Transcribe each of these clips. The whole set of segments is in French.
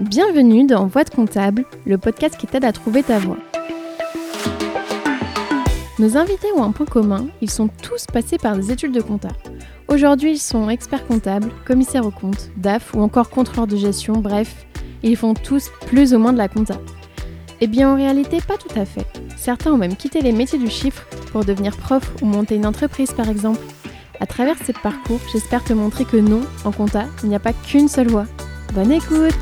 Bienvenue dans Voix de comptable, le podcast qui t'aide à trouver ta voie. Nos invités ont un point commun, ils sont tous passés par des études de compta. Aujourd'hui, ils sont experts comptables, commissaires aux comptes, DAF ou encore contrôleurs de gestion, bref, ils font tous plus ou moins de la compta. Eh bien en réalité, pas tout à fait. Certains ont même quitté les métiers du chiffre pour devenir prof ou monter une entreprise par exemple. À travers ces parcours, j'espère te montrer que non, en compta, il n'y a pas qu'une seule voie. Bonne écoute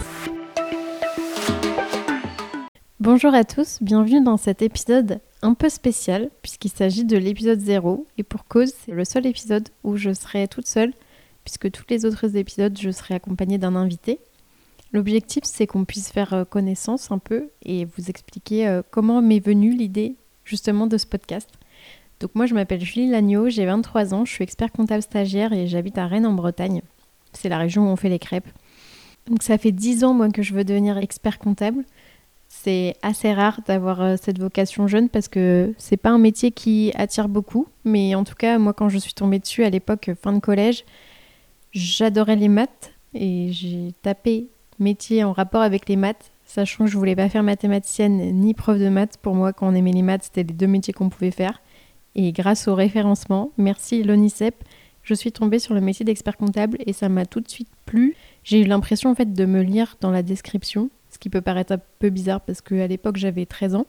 Bonjour à tous, bienvenue dans cet épisode un peu spécial puisqu'il s'agit de l'épisode 0 et pour cause c'est le seul épisode où je serai toute seule puisque tous les autres épisodes je serai accompagnée d'un invité. L'objectif c'est qu'on puisse faire euh, connaissance un peu et vous expliquer euh, comment m'est venue l'idée justement de ce podcast. Donc moi je m'appelle Julie Lagneau, j'ai 23 ans, je suis expert comptable stagiaire et j'habite à Rennes en Bretagne. C'est la région où on fait les crêpes. Donc ça fait 10 ans moi que je veux devenir expert comptable c'est assez rare d'avoir euh, cette vocation jeune parce que c'est pas un métier qui attire beaucoup. Mais en tout cas, moi, quand je suis tombée dessus à l'époque, fin de collège, j'adorais les maths et j'ai tapé métier en rapport avec les maths, sachant que je voulais pas faire mathématicienne ni prof de maths. Pour moi, quand on aimait les maths, c'était les deux métiers qu'on pouvait faire. Et grâce au référencement, merci l'ONICEP, je suis tombée sur le métier d'expert comptable et ça m'a tout de suite plu. J'ai eu l'impression en fait de me lire dans la description ce qui peut paraître un peu bizarre parce qu'à l'époque j'avais 13 ans.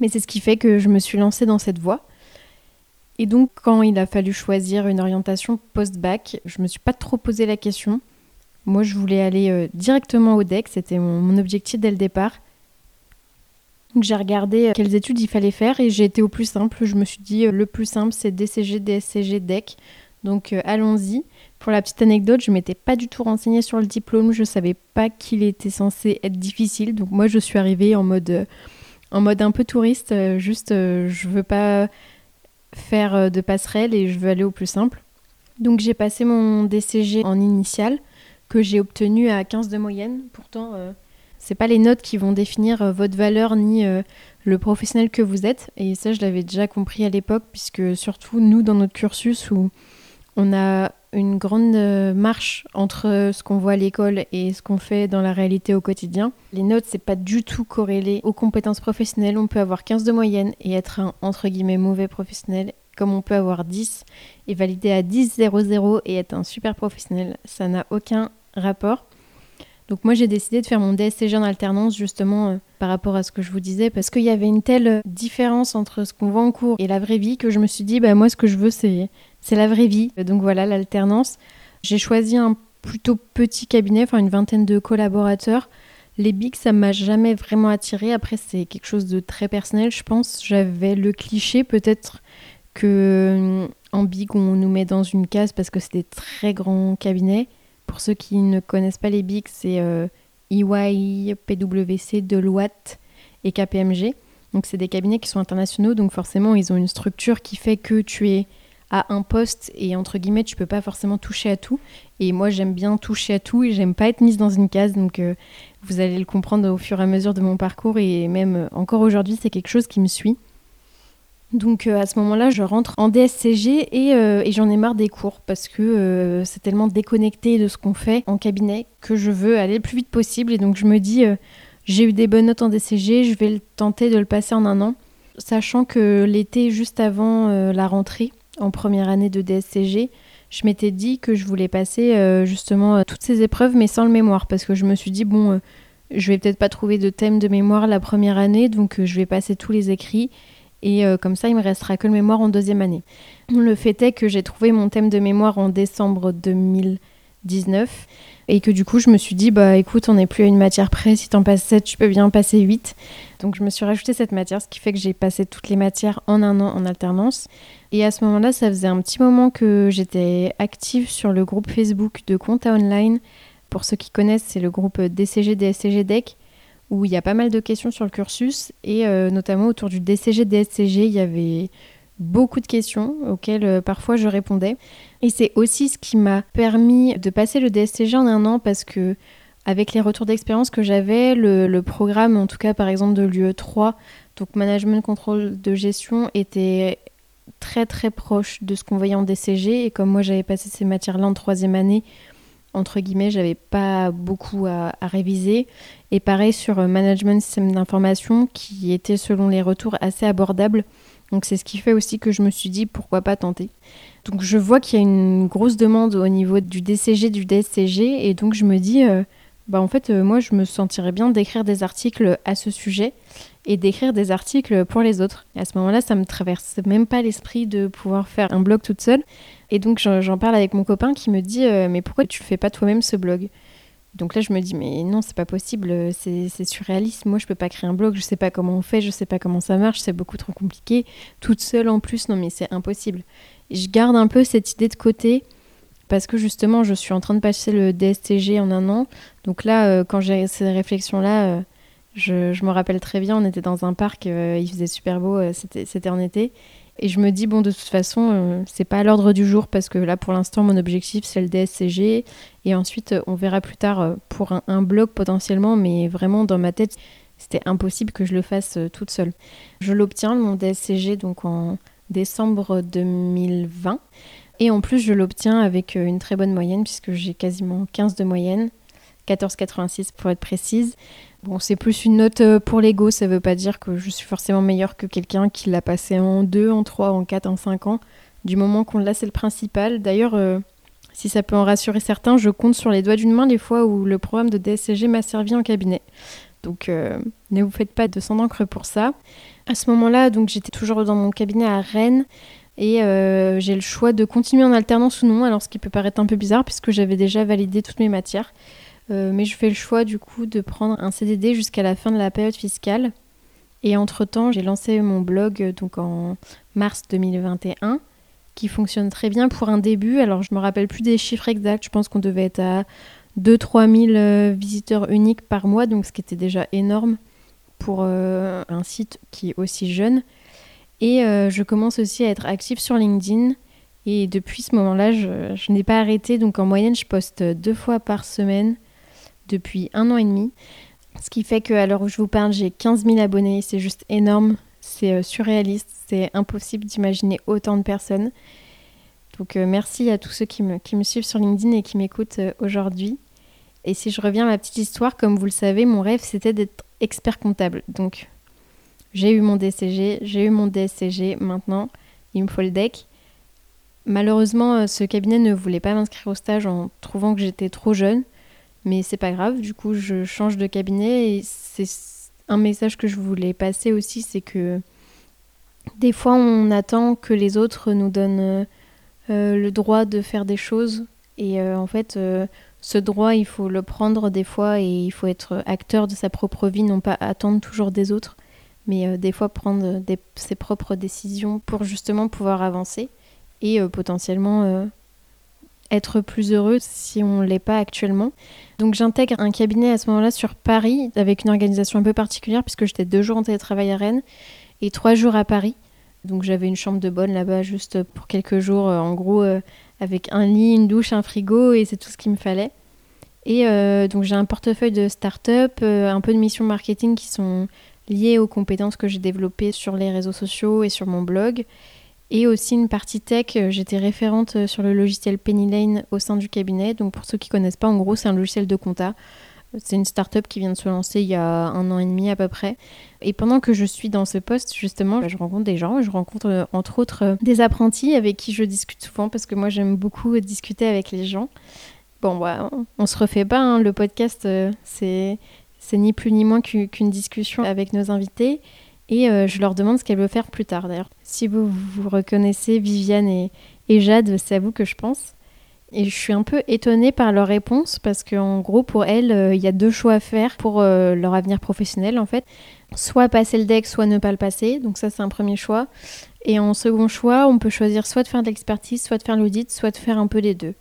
Mais c'est ce qui fait que je me suis lancée dans cette voie. Et donc quand il a fallu choisir une orientation post-bac, je me suis pas trop posé la question. Moi je voulais aller euh, directement au DEC, c'était mon, objectif dès le départ. J'ai regardé euh, quelles études il fallait faire et j'ai été au plus simple. Je me suis dit euh, le plus simple c'est DCG, DSCG, DEC. Donc allons-y. Pour la petite anecdote, je m'étais pas du tout renseignée sur le diplôme, je savais pas qu'il était censé être difficile. Donc moi je suis arrivée en mode euh, en mode un peu touriste, euh, juste euh, je veux pas faire de passerelle et je veux aller au plus simple. Donc j'ai passé mon DCG en initial que j'ai obtenu à 15 de moyenne. Pourtant c'est pas les notes qui vont définir votre valeur ni le professionnel que vous êtes et ça je l'avais déjà compris à l'époque puisque surtout nous dans notre cursus où on a une grande euh, marche entre ce qu'on voit à l'école et ce qu'on fait dans la réalité au quotidien. Les notes, c'est pas du tout corrélé aux compétences professionnelles. On peut avoir 15 de moyenne et être un entre guillemets mauvais professionnel, comme on peut avoir 10 et valider à 10 0 et être un super professionnel. Ça n'a aucun rapport. Donc moi j'ai décidé de faire mon DSCG en alternance justement euh, par rapport à ce que je vous disais parce qu'il y avait une telle différence entre ce qu'on voit en cours et la vraie vie que je me suis dit bah moi ce que je veux c'est c'est la vraie vie. Donc voilà, l'alternance. J'ai choisi un plutôt petit cabinet, enfin une vingtaine de collaborateurs. Les bigs, ça m'a jamais vraiment attiré. Après, c'est quelque chose de très personnel, je pense. J'avais le cliché peut-être que euh, en big, on nous met dans une case parce que c'est des très grands cabinets. Pour ceux qui ne connaissent pas les bigs, c'est euh, EY, PwC, Deloitte et KPMG. Donc c'est des cabinets qui sont internationaux, donc forcément ils ont une structure qui fait que tu es à un poste et entre guillemets tu peux pas forcément toucher à tout. Et moi j'aime bien toucher à tout et j'aime pas être mise dans une case. Donc euh, vous allez le comprendre au fur et à mesure de mon parcours et même euh, encore aujourd'hui c'est quelque chose qui me suit. Donc euh, à ce moment-là je rentre en DSCG et, j'en ai marre des cours parce que c'est tellement déconnecté de ce qu'on fait en cabinet que je veux aller le plus vite possible. Et donc je me dis j'ai eu des bonnes notes en DCG je vais tenter de le passer en un an. Sachant que l'été juste avant la rentrée en première année de DSCG, je m'étais dit que je voulais passer euh, justement euh, toutes ces épreuves mais sans le mémoire parce que je me suis dit bon euh, je vais peut-être pas trouver de thème de mémoire la première année donc je vais passer tous les écrits et comme ça il me restera que le mémoire en deuxième année. Le fait est que j'ai trouvé mon thème de mémoire en décembre 2019 et que du coup je me suis dit bah écoute on n'est plus à une matière près si t'en passes 7 tu peux bien passer 8 donc je me suis rajouté cette matière ce qui fait que j'ai passé toutes les matières en un an en alternance et à ce moment-là, ça faisait un petit moment que j'étais active sur le groupe Facebook de Compta Online. Pour ceux qui connaissent, c'est le groupe DCG, DSCG, DEC, où il y a pas mal de questions sur le cursus. Et euh, notamment autour du DCG, DSCG, il y avait beaucoup de questions auxquelles euh, parfois je répondais. Et c'est aussi ce qui m'a permis de passer le DSCG en un an parce que avec les retours d'expérience que j'avais, le, programme, en tout cas par exemple de l'UE3, donc Management Contrôle de Gestion, était très très proche de ce qu'on voyait en DCG. Et comme moi j'avais passé ces matières-là en troisième année, entre guillemets, j'avais pas beaucoup à, réviser. Et pareil sur euh, management système d'information, qui était selon les retours assez abordable. Donc c'est ce qui fait aussi que je me suis dit pourquoi pas tenter. Donc je vois qu'il y a une grosse demande au niveau du DCG, du DSCG, et donc je me dis, euh, bah en fait, euh, moi je me sentirais bien d'écrire des articles à ce sujet et d'écrire des articles pour les autres. à ce moment-là, ça me traverse même pas l'esprit de pouvoir faire un blog toute seule. Et donc j'en parle avec mon copain qui me dit euh, mais pourquoi tu fais pas toi-même ce blog? Donc là je me dis mais non c'est pas possible c'est surréaliste. Moi je peux pas créer un blog je sais pas comment on fait je sais pas comment ça marche c'est beaucoup trop compliqué. Toute seule en plus non mais c'est impossible. Je garde un peu cette idée de côté parce que justement je suis en train de passer le DSTG en un an. Donc là euh, quand j'ai ces réflexions là euh, je, je, me rappelle très bien on était dans un parc il faisait super beau c'était en été et je me dis, bon, de toute façon, euh, c'est pas à l'ordre du jour parce que là, pour l'instant, mon objectif, c'est le DSCG. Et ensuite, euh, on verra plus tard euh, pour un, blog potentiellement, mais vraiment, dans ma tête, c'était impossible que je le fasse toute seule. Je l'obtiens, mon DSCG, donc en décembre 2020. Et en plus, je l'obtiens avec une très bonne moyenne puisque j'ai quasiment 15 de moyenne, 14,86 pour être précise. Bon, c'est plus une note euh, pour l'ego, ça veut pas dire que je suis forcément meilleure que quelqu'un qui l'a passé en 2, en 3, en 4, en 5 ans. Du moment qu'on l'a, c'est le principal. D'ailleurs, euh, si ça peut en rassurer certains, je compte sur les doigts d'une main les fois où le programme de DSCG m'a servi en cabinet. Donc euh, ne vous faites pas de sang d'encre pour ça. À ce moment-là, donc j'étais toujours dans mon cabinet à Rennes et j'ai le choix de continuer en alternance ou non, alors ce qui peut paraître un peu bizarre puisque j'avais déjà validé toutes mes matières. Euh, mais je fais le choix du coup de prendre un CDD jusqu'à la fin de la période fiscale. Et entre-temps, j'ai lancé mon blog euh, donc en mars 2021 qui fonctionne très bien pour un début. Alors je me rappelle plus des chiffres exacts, je pense qu'on devait être à 2-3 000 euh, visiteurs uniques par mois, donc ce qui était déjà énorme pour un site qui est aussi jeune. Et je commence aussi à être active sur LinkedIn. Et depuis ce moment-là, je, je n'ai pas arrêté. Donc en moyenne, je poste deux fois par semaine depuis un an et demi. Ce qui fait qu'à l'heure où je vous parle, j'ai 15 000 abonnés. C'est juste énorme. C'est euh, surréaliste. C'est impossible d'imaginer autant de personnes. Donc euh, merci à tous ceux qui me, suivent sur LinkedIn et qui m'écoutent euh, aujourd'hui. Et si je reviens à ma petite histoire, comme vous le savez, mon rêve c'était d'être expert comptable. Donc j'ai eu mon DCG, j'ai eu mon DSCG, maintenant il me faut le DEC. Malheureusement, ce cabinet ne voulait pas m'inscrire au stage en trouvant que j'étais trop jeune. Mais c'est pas grave, du coup, je change de cabinet et c'est un message que je voulais passer aussi, c'est que des fois, on attend que les autres nous donnent euh, le droit de faire des choses et euh, en fait, euh, ce droit, il faut le prendre des fois et il faut être acteur de sa propre vie, non pas attendre toujours des autres, mais des fois prendre ses propres décisions pour justement pouvoir avancer et potentiellement être plus heureux si on ne l'est pas actuellement. Donc j'intègre un cabinet à ce moment-là sur Paris avec une organisation un peu particulière puisque j'étais deux jours en télétravail à Rennes et trois jours à Paris. Donc j'avais une chambre de bonne là-bas juste pour quelques jours, euh, en gros euh, avec un lit, une douche, un frigo et c'est tout ce qu'il me fallait. Et euh, donc j'ai un portefeuille de start-up, un peu de missions marketing qui sont liées aux compétences que j'ai développées sur les réseaux sociaux et sur mon blog et aussi une partie tech. Euh, j'étais référente euh, sur le logiciel Penny Lane au sein du cabinet. Donc pour ceux qui connaissent pas, en gros, c'est un logiciel de compta. C'est une start-up qui vient de se lancer il y a un an et demi à peu près. Et pendant que je suis dans ce poste, justement, bah, je rencontre des gens. Je rencontre euh, entre autres des apprentis avec qui je discute souvent parce que moi j'aime beaucoup discuter avec les gens. Bon, bah, on se refait pas. Hein. Le podcast, c'est ni plus ni moins qu'une discussion avec nos invités. Et euh, je leur demande ce qu'elles veulent faire plus tard d'ailleurs. Si vous vous reconnaissez Viviane et, Jade, c'est à vous que je pense. Et je suis un peu étonnée par leur réponse parce qu'en gros, pour elles, euh, il y a deux choix à faire pour euh, leur avenir professionnel en fait. Soit passer le deck, soit ne pas le passer. Donc ça, c'est un premier choix. Et en second choix, on peut choisir soit de faire de l'expertise, soit de faire l'audit, soit de faire un peu les deux.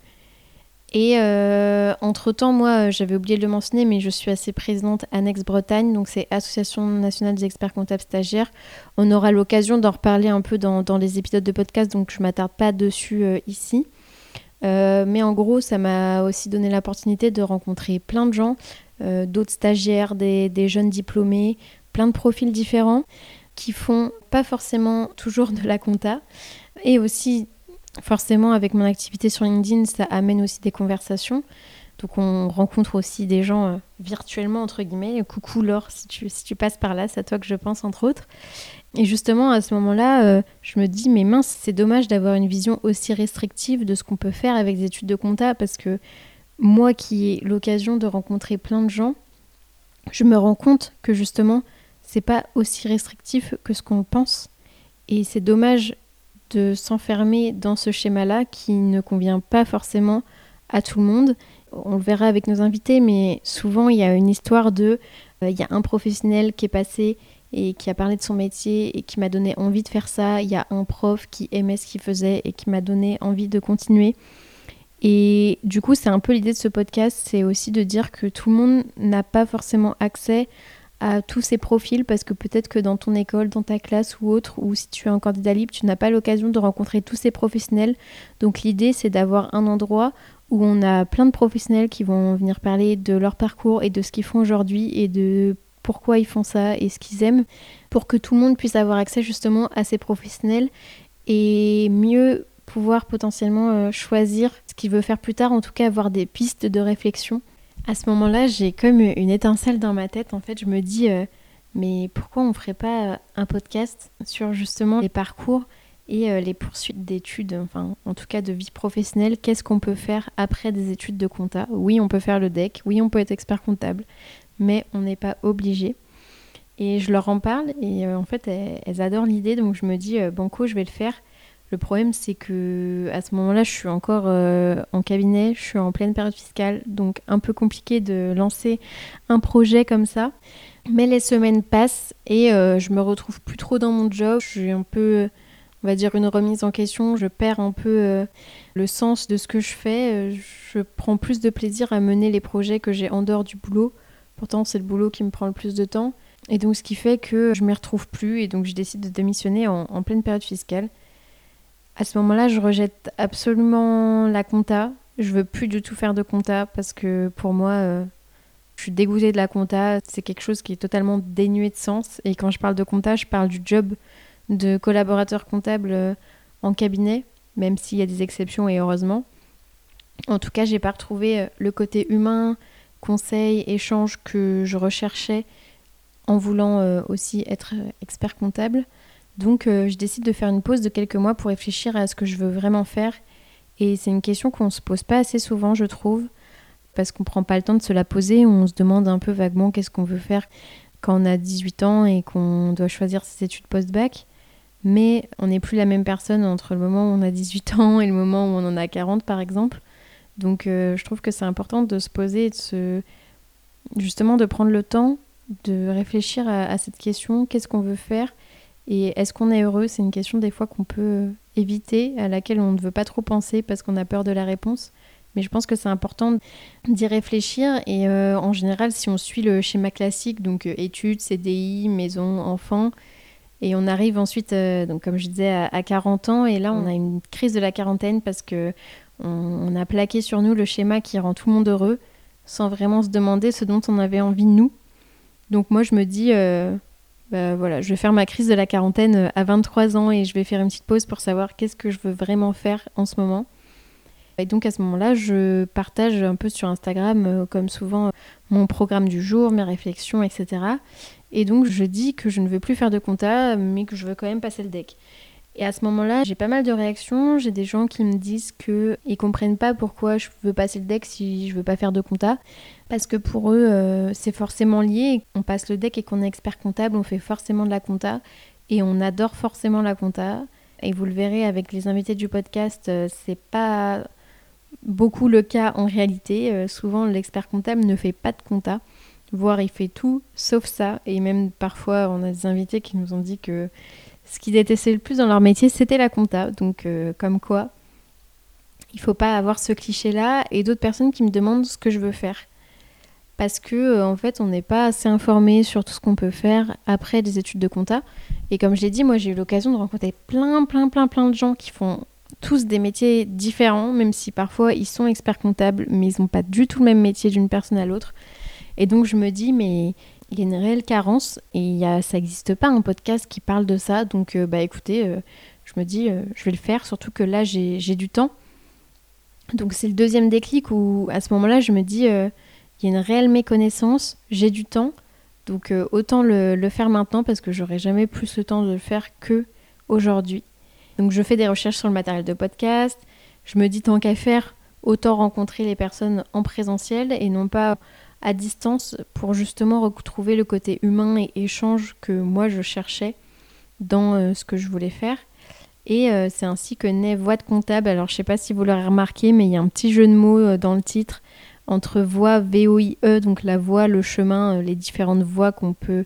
Et euh, entre-temps, moi, j'avais oublié de le mentionner, mais je suis assez présidente Annex Bretagne, donc c'est Association nationale des experts comptables stagiaires. On aura l'occasion d'en reparler un peu dans, les épisodes de podcast, donc je ne m'attarde pas dessus euh, ici. Euh, mais en gros, ça m'a aussi donné l'opportunité de rencontrer plein de gens, d'autres stagiaires, des, des, jeunes diplômés, plein de profils différents qui font pas forcément toujours de la compta et aussi forcément, avec mon activité sur LinkedIn, ça amène aussi des conversations. Donc on rencontre aussi des gens euh, virtuellement, entre guillemets. Coucou Laure, si tu, passes par là, c'est à toi que je pense, entre autres. Et justement, à ce moment-là, euh, je me dis, mais mince, c'est dommage d'avoir une vision aussi restrictive de ce qu'on peut faire avec des études de compta, parce que moi qui ai l'occasion de rencontrer plein de gens, je me rends compte que justement, c'est pas aussi restrictif que ce qu'on pense. Et c'est dommage de s'enfermer dans ce schéma-là qui ne convient pas forcément à tout le monde. On le verra avec nos invités, mais souvent il y a une histoire de euh, il y a un professionnel qui est passé et qui a parlé de son métier et qui m'a donné envie de faire ça. Il y a un prof qui aimait ce qu'il faisait et qui m'a donné envie de continuer. Et du coup, c'est un peu l'idée de ce podcast, c'est aussi de dire que tout le monde n'a pas forcément accès à tous ces profils parce que peut-être que dans ton école, dans ta classe ou autre, ou si tu es un candidat libre, tu n'as pas l'occasion de rencontrer tous ces professionnels. Donc l'idée, c'est d'avoir un endroit où on a plein de professionnels qui vont venir parler de leur parcours et de ce qu'ils font aujourd'hui et de pourquoi ils font ça et ce qu'ils aiment, pour que tout le monde puisse avoir accès justement à ces professionnels et mieux pouvoir potentiellement euh, choisir ce qu'il veut faire plus tard, en tout cas avoir des pistes de réflexion. À ce moment-là, j'ai comme une étincelle dans ma tête. En fait, je me dis, euh, mais pourquoi on ne ferait pas euh, un podcast sur justement les parcours et les poursuites d'études, enfin en tout cas de vie professionnelle, qu'est-ce qu'on peut faire après des études de compta? Oui, on peut faire le DEC, oui, on peut être expert comptable, mais on n'est pas obligé. Et je leur en parle et en fait elles, adorent l'idée, donc je me dis banco, je vais le faire. Le problème, c'est que à ce moment-là, je suis encore euh, en cabinet, je suis en pleine période fiscale, donc un peu compliqué de lancer un projet comme ça. Mais les semaines passent et euh, je me retrouve plus trop dans mon job. Je un peu, on va dire, une remise en question. Je perds un peu euh, le sens de ce que je fais. Je prends plus de plaisir à mener les projets que j'ai en dehors du boulot. Pourtant, c'est le boulot qui me prend le plus de temps. Et donc, ce qui fait que je ne m'y retrouve plus et donc je décide de démissionner en pleine période fiscale. À ce moment-là, je rejette absolument la compta. Je veux plus du tout faire de compta parce que pour moi, euh, je suis dégoûtée de la compta. C'est quelque chose qui est totalement dénué de sens. Et quand je parle de compta, je parle du job de collaborateur comptable euh, en cabinet, même s'il y a des exceptions et heureusement. En tout cas, j'ai pas retrouvé euh, le côté humain, conseil, échange que je recherchais en voulant aussi être expert comptable. Donc euh, je décide de faire une pause de quelques mois pour réfléchir à ce que je veux vraiment faire. Et c'est une question qu'on ne se pose pas assez souvent, je trouve, parce qu'on ne prend pas le temps de se la poser, on se demande un peu vaguement qu'est-ce qu'on veut faire quand on a 18 ans et qu'on doit choisir ses études post-bac. Mais on n'est plus la même personne entre le moment où on a 18 ans et le moment où on en a 40, par exemple. Donc euh, je trouve que c'est important de se poser et de se... justement de prendre le temps de réfléchir à cette question, qu'est-ce qu'on veut faire? Et est-ce qu'on est heureux? C'est une question des fois qu'on peut éviter, à laquelle on ne veut pas trop penser parce qu'on a peur de la réponse. Mais je pense que c'est important d'y réfléchir. Et euh, en général, si on suit le schéma classique, donc euh, études, CDI, maison, enfant, et on arrive ensuite, euh, donc comme je disais, à, 40 ans, et là on a une crise de la quarantaine parce que on, a plaqué sur nous le schéma qui rend tout le monde heureux, sans vraiment se demander ce dont on avait envie nous. Donc moi je me dis, bah, je vais faire ma crise de la quarantaine euh, à 23 ans et je vais faire une petite pause pour savoir qu'est-ce que je veux vraiment faire en ce moment. Et donc à ce moment-là, je partage un peu sur Instagram, euh, comme souvent, mon programme du jour, mes réflexions, etc. Et donc je dis que je ne veux plus faire de compta, mais que je veux quand même passer le deck. Et à ce moment-là, j'ai pas mal de réactions. J'ai des gens qui me disent qu'ils ne comprennent pas pourquoi je veux passer le deck si je veux pas faire de compta. Parce que pour eux, euh, c'est forcément lié. On passe le deck et qu'on est expert comptable, on fait forcément de la compta. Et on adore forcément la compta. Et vous le verrez avec les invités du podcast, euh, c'est pas beaucoup le cas en réalité. Euh, souvent, l'expert comptable ne fait pas de compta, voire il fait tout sauf ça. Et même parfois, on a des invités qui nous ont dit que ce qu'ils détestaient le plus dans leur métier, c'était la compta. Donc, euh, comme quoi, il faut pas avoir ce cliché-là. Et d'autres personnes qui me demandent ce que je veux faire. Parce que, euh, en fait, on n'est pas assez informé sur tout ce qu'on peut faire après des études de compta. Et comme je l'ai dit, moi, j'ai eu l'occasion de rencontrer plein, plein, plein, plein de gens qui font tous des métiers différents, même si parfois ils sont experts comptables, mais ils n'ont pas du tout le même métier d'une personne à l'autre. Et donc, je me dis, mais il y a une réelle carence et y a, ça n'existe pas un podcast qui parle de ça. Donc, euh, bah écoutez, euh, je me dis, euh, je vais le faire, surtout que là, j'ai du temps. Donc c'est le deuxième déclic où à ce moment-là, je me dis, il y a une réelle méconnaissance, j'ai du temps, donc autant le, le, faire maintenant parce que j'aurai jamais plus le temps de le faire que aujourd'hui. Donc je fais des recherches sur le matériel de podcast, je me dis tant qu'à faire, autant rencontrer les personnes en présentiel et non pas à distance pour justement retrouver le côté humain et échange que moi je cherchais dans euh, ce que je voulais faire. Et euh, c'est ainsi que naît Voix de comptable. Alors je sais pas si vous l'aurez remarqué, mais il y a un petit jeu de mots euh, dans le titre entre voix V-O-I-E, donc la voie, le chemin, les différentes voies qu'on peut,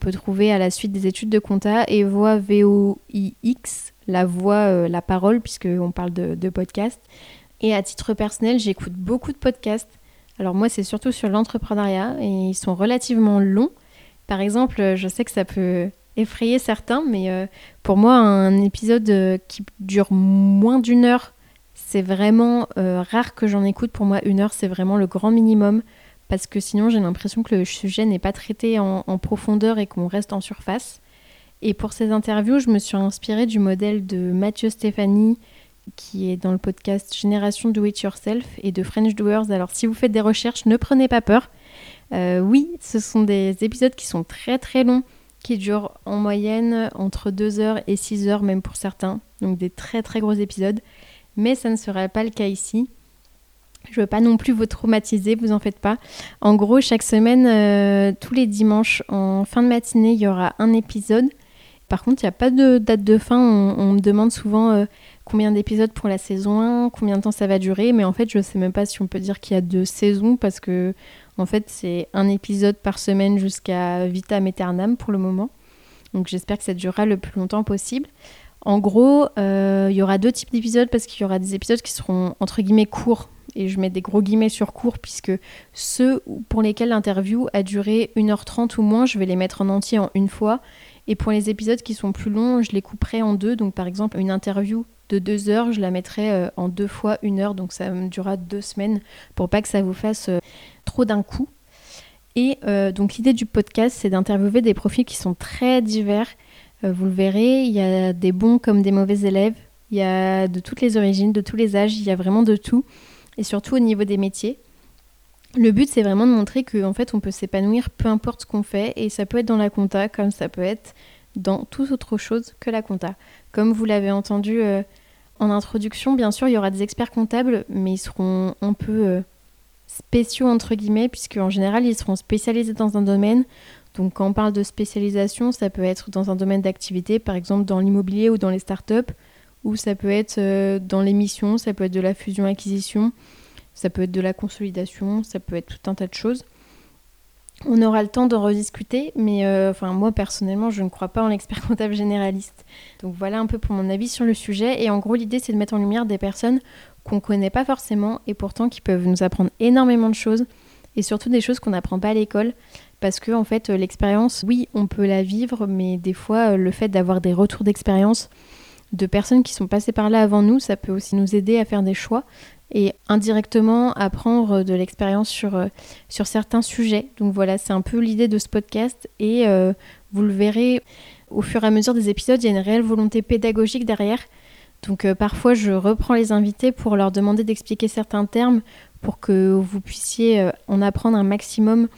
peut trouver à la suite des études de compta, et voix V-O-I-X, la voix, la parole, puisqu'on parle de, de podcast. Et à titre personnel, j'écoute beaucoup de podcasts. Alors moi, c'est surtout sur l'entrepreneuriat et ils sont relativement longs. Par exemple, je sais que ça peut effrayer certains, mais euh, pour moi, un épisode euh, qui dure moins d'une heure, c'est vraiment euh, rare que j'en écoute. Pour moi, une heure, c'est vraiment le grand minimum parce que sinon, j'ai l'impression que le sujet n'est pas traité en, en profondeur et qu'on reste en surface. Et pour ces interviews, je me suis inspirée du modèle de Mathieu Stéphanie, qui est dans le podcast Génération Do It Yourself et de French Doers. Alors si vous faites des recherches, ne prenez pas peur. Euh, oui, ce sont des épisodes qui sont très très longs, qui durent en moyenne entre 2 heures et 6 heures même pour certains. Donc des très très gros épisodes. Mais ça ne sera pas le cas ici. Je ne veux pas non plus vous traumatiser, vous en faites pas. En gros, chaque semaine, euh, tous les dimanches en fin de matinée, il y aura un épisode. Par contre, il n'y a pas de date de fin. On, me demande souvent euh, combien d'épisodes pour la saison 1, combien de temps ça va durer, mais en fait, je sais même pas si on peut dire qu'il y a deux saisons parce que en fait, c'est un épisode par semaine jusqu'à vitam aeternam pour le moment. Donc j'espère que ça durera le plus longtemps possible. En gros, euh, il y aura deux types d'épisodes parce qu'il y aura des épisodes qui seront entre guillemets courts. Et je mets des gros guillemets sur court puisque ceux pour lesquels l'interview a duré 1h30 ou moins, je vais les mettre en entier en une fois. Et pour les épisodes qui sont plus longs, je les couperai en deux. Donc par exemple, une interview de deux heures, je la mettrai euh, en deux fois une heure, donc ça me durera deux semaines pour pas que ça vous fasse euh, trop d'un coup. Et euh, donc l'idée du podcast, c'est d'interviewer des profils qui sont très divers. vous le verrez, il y a des bons comme des mauvais élèves, il y a de toutes les origines, de tous les âges, il y a vraiment de tout, et surtout au niveau des métiers. Le but, c'est vraiment de montrer qu'en fait, on peut s'épanouir peu importe ce qu'on fait, et ça peut être dans la compta comme ça peut être dans toute autre chose que la compta. Comme vous l'avez entendu euh, en introduction, bien sûr, il y aura des experts comptables, mais ils seront un peu euh, spéciaux, entre guillemets, puisque en général, ils seront spécialisés dans un domaine. Donc quand on parle de spécialisation, ça peut être dans un domaine d'activité, par exemple dans l'immobilier ou dans les startups, ou ça peut être euh, dans l'émission, ça peut être de la fusion-acquisition, ça peut être de la consolidation, ça peut être tout un tas de choses. On aura le temps de rediscuter, mais euh, enfin moi personnellement, je ne crois pas en l'expert comptable généraliste. Donc voilà un peu pour mon avis sur le sujet. Et en gros, l'idée c'est de mettre en lumière des personnes qu'on ne connaît pas forcément et pourtant qui peuvent nous apprendre énormément de choses et surtout des choses qu'on n'apprend pas à l'école. Parce que en fait, l'expérience, oui, on peut la vivre, mais des fois, le fait d'avoir des retours d'expérience de personnes qui sont passées par là avant nous, ça peut aussi nous aider à faire des choix et indirectement apprendre de l'expérience sur, euh, sur certains sujets. Donc voilà, c'est un peu l'idée de ce podcast et euh, vous le verrez au fur et à mesure des épisodes, il y a une réelle volonté pédagogique derrière. Donc euh, parfois je reprends les invités pour leur demander d'expliquer certains termes pour que vous puissiez en apprendre un maximum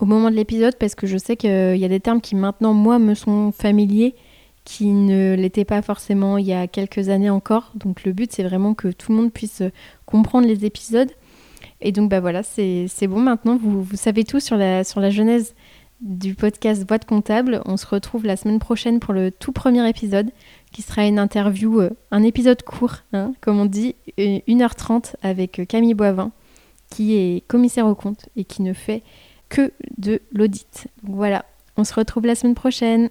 au moment de l'épisode parce que je sais qu'il y a des termes qui maintenant moi me sont familiers qui ne l'était pas forcément il y a quelques années encore. Donc le but c'est vraiment que tout le monde puisse comprendre les épisodes. Et donc bah voilà, c'est bon maintenant, vous, vous, savez tout sur la, sur la genèse du podcast Voix de comptable. On se retrouve la semaine prochaine pour le tout premier épisode qui sera une interview, euh, un épisode court, hein, comme on dit, 1h30 avec Camille Boivin qui est commissaire au compte et qui ne fait que de l'audit. Voilà, on se retrouve la semaine prochaine.